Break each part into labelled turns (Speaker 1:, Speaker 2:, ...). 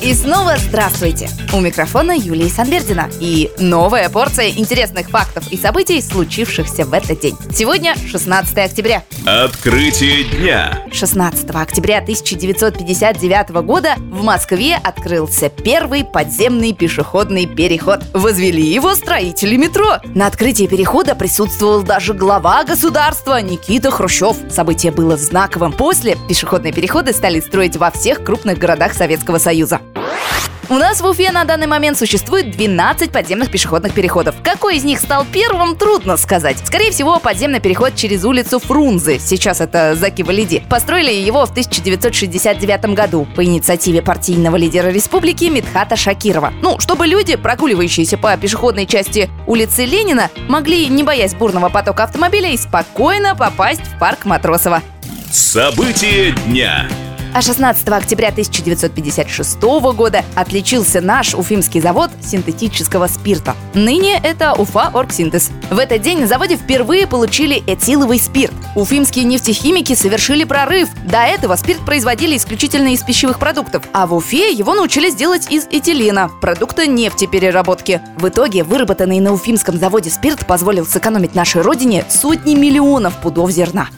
Speaker 1: И снова здравствуйте! У микрофона Юлия Санбердина и новая порция интересных фактов и событий, случившихся в этот день. Сегодня 16 октября.
Speaker 2: Открытие дня.
Speaker 1: 16 октября 1959 года в Москве открылся первый подземный пешеходный переход. Возвели его строители метро. На открытии перехода присутствовал даже глава государства Никита Хрущев. Событие было знаковым. После пешеходные переходы стали строить во всех крупных городах Советского Союза. У нас в Уфе на данный момент существует 12 подземных пешеходных переходов. Какой из них стал первым, трудно сказать. Скорее всего, подземный переход через улицу Фрунзе, сейчас это Заки-Валиди, построили его в 1969 году по инициативе партийного лидера республики Мидхата Шакирова. Ну, чтобы люди, прогуливающиеся по пешеходной части улицы Ленина, могли, не боясь бурного потока автомобилей, спокойно попасть в парк Матросова.
Speaker 2: События дня.
Speaker 1: А 16 октября 1956 года отличился наш уфимский завод синтетического спирта. Ныне это Уфа Оргсинтез. В этот день на заводе впервые получили этиловый спирт. Уфимские нефтехимики совершили прорыв. До этого спирт производили исключительно из пищевых продуктов, а в Уфе его научились делать из этилена, продукта нефтепереработки. В итоге выработанный на уфимском заводе спирт позволил сэкономить нашей родине сотни миллионов пудов зерна.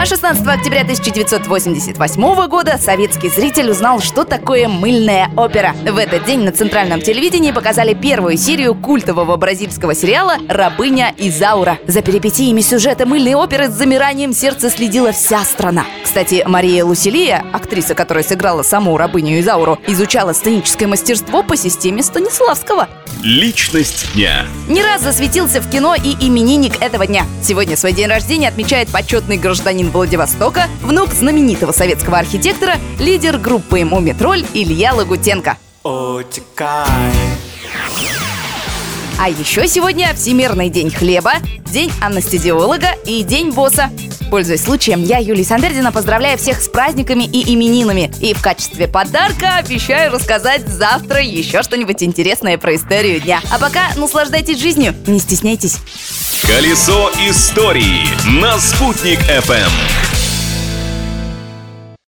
Speaker 1: А 16 октября 1988 года советский зритель узнал, что такое мыльная опера. В этот день на центральном телевидении показали первую серию культового бразильского сериала «Рабыня Изаура». За перипетиями сюжета мыльной оперы с замиранием сердца следила вся страна. Кстати, Мария Луселия, актриса, которая сыграла саму рабыню Изауру, изучала сценическое мастерство по системе Станиславского.
Speaker 2: Личность дня.
Speaker 1: Не раз засветился в кино и именинник этого дня. Сегодня свой день рождения отмечает почетный гражданин Владивостока, внук знаменитого советского архитектора, лидер группы «Мумитроль» Илья Лагутенко.
Speaker 3: Утекай.
Speaker 1: А еще сегодня Всемирный день хлеба, День анестезиолога и День босса. Пользуясь случаем, я, Юлия Сандердина, поздравляю всех с праздниками и именинами. И в качестве подарка обещаю рассказать завтра еще что-нибудь интересное про историю дня. А пока наслаждайтесь жизнью, не стесняйтесь.
Speaker 2: Колесо истории на «Спутник FM.